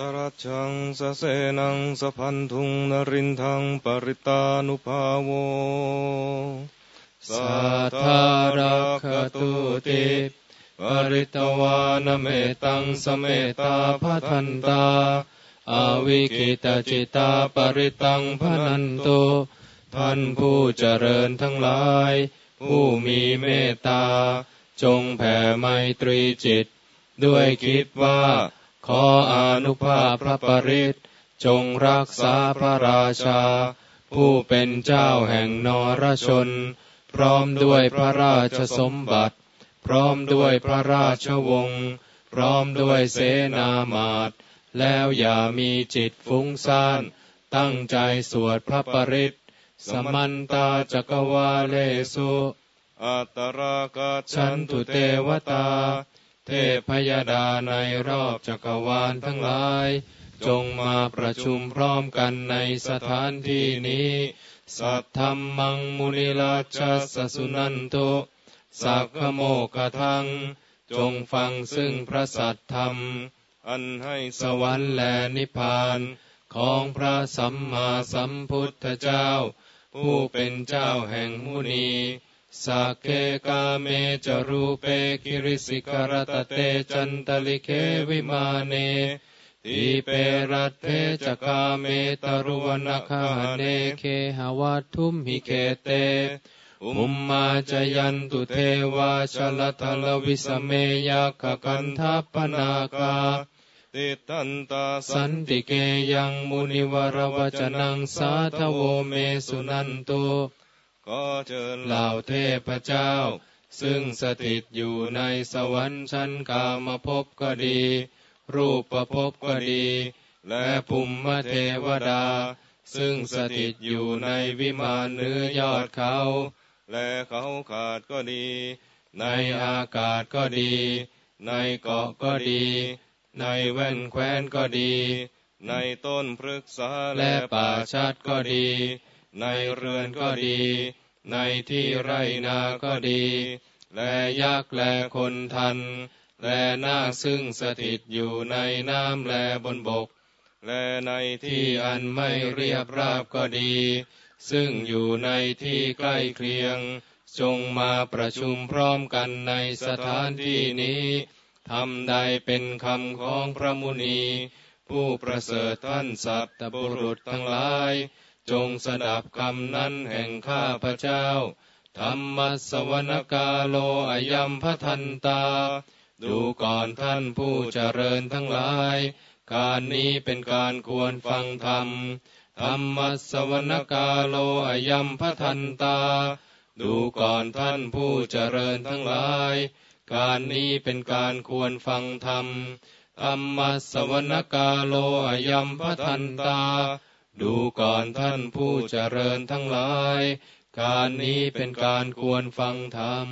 สรัจฉังสเสนังสพันธุงนรินทังปริตานุภาโวสัทธารักขตุติปริตวานเมตังสเมตาพัทันตาอาวิกิตจิตาปริตังพนันตุท่านผู้เจริญทั้งหลาย ผู้มีเมตตา จงแผ่ไมตรีจิต ด้วยคิดว่า ขออนุภาพพระปริตจงรักษาพระราชา ผู้เป็นเจ้าแห่งนรชน พร้อมด้วยพระราชสมบัติ พร้อมด้วยพระราชวงศ์พร้อมด้วยเสนามาตรแล้วอย่ามีจิตฟุ้งซ่าน ตั้งใจสวดพระปริตสมันตาจักวาเลสุ อัตตรากาฉันตุเทวตา เทพยดาในรอบจักรวาลทั้งหลาย จงมาประชุมพร้อมกันในสถานที่นี้ สัทธรรมังมุนิลาชัสสุนันโตสักขโมกทัง จงฟังซึ่งพระสัทธรรม อันให้สวรรค์และนิพพานของพระสัมมาสัมพุทธเจ้า ผู้เป็นเจ้าแห่งมุนี สัคเคกาเมจรูเป คิริสิขะระตะเฏ จันตะลิกเข วิมาเนทีเปรัฏเฐ จ คาเม ตะรุวะนะคะหะเนเคหะวัตถุมหิเขตเต ภุมมา จายันตุเทวา ชะละถะละวิสะเม ยักขะคันธัพพะนาคา ติฏฐันตาสันติเกยังมุนิวรวจนังสาทโวเมสุนันโต ก็เชิญเหล่าเทพเจ้า ซึ่งสถิตอยู่ในสวรรค์ชั้นกามภพก็ดี รูปภพก็ดี และภูมิเทวดา ซึ่งสถิตอยู่ในวิมานเนื้อยอดเขา และเขาขาดก็ดี ในอากาศก็ดี ในเกาะก็ดี ในแว่นแคว้นก็ดี ในต้นพฤกษาและป่าชัดก็ดี ในเรือนก็ดี ในที่ไรนาก็ดี และยักษ์และคนทัน และนาซึ่งสถิตอยู่ในน้ำและบนบก และในที่ที่อันไม่เรียบราบก็ดี ซึ่งอยู่ในที่ใกล้เคียง จงมาประชุมพร้อมกันในสถานที่นี้ทำใดเป็นคำของพระมุนี ผู้ประเสริฐท่านสัตบุรุษทั้งหลาย จงสดับคำนั้นแห่งข้าพระเจ้า ธรรมสวนกาโลอายัมพทันตา ดูก่อนท่านผู้เจริญทั้งหลาย การนี้เป็นการควรฟังธรรม ธรรมสวนกาโลอายัมพทันตา ดูก่อนท่านผู้เจริญทั้งหลาย การนี้เป็นการควรฟังธรรมธรรมสวนกาโลอายัมพทันตา ดูก่อนท่านผู้เจริญทั้งหลาย การนี้เป็นการควรฟังธรรม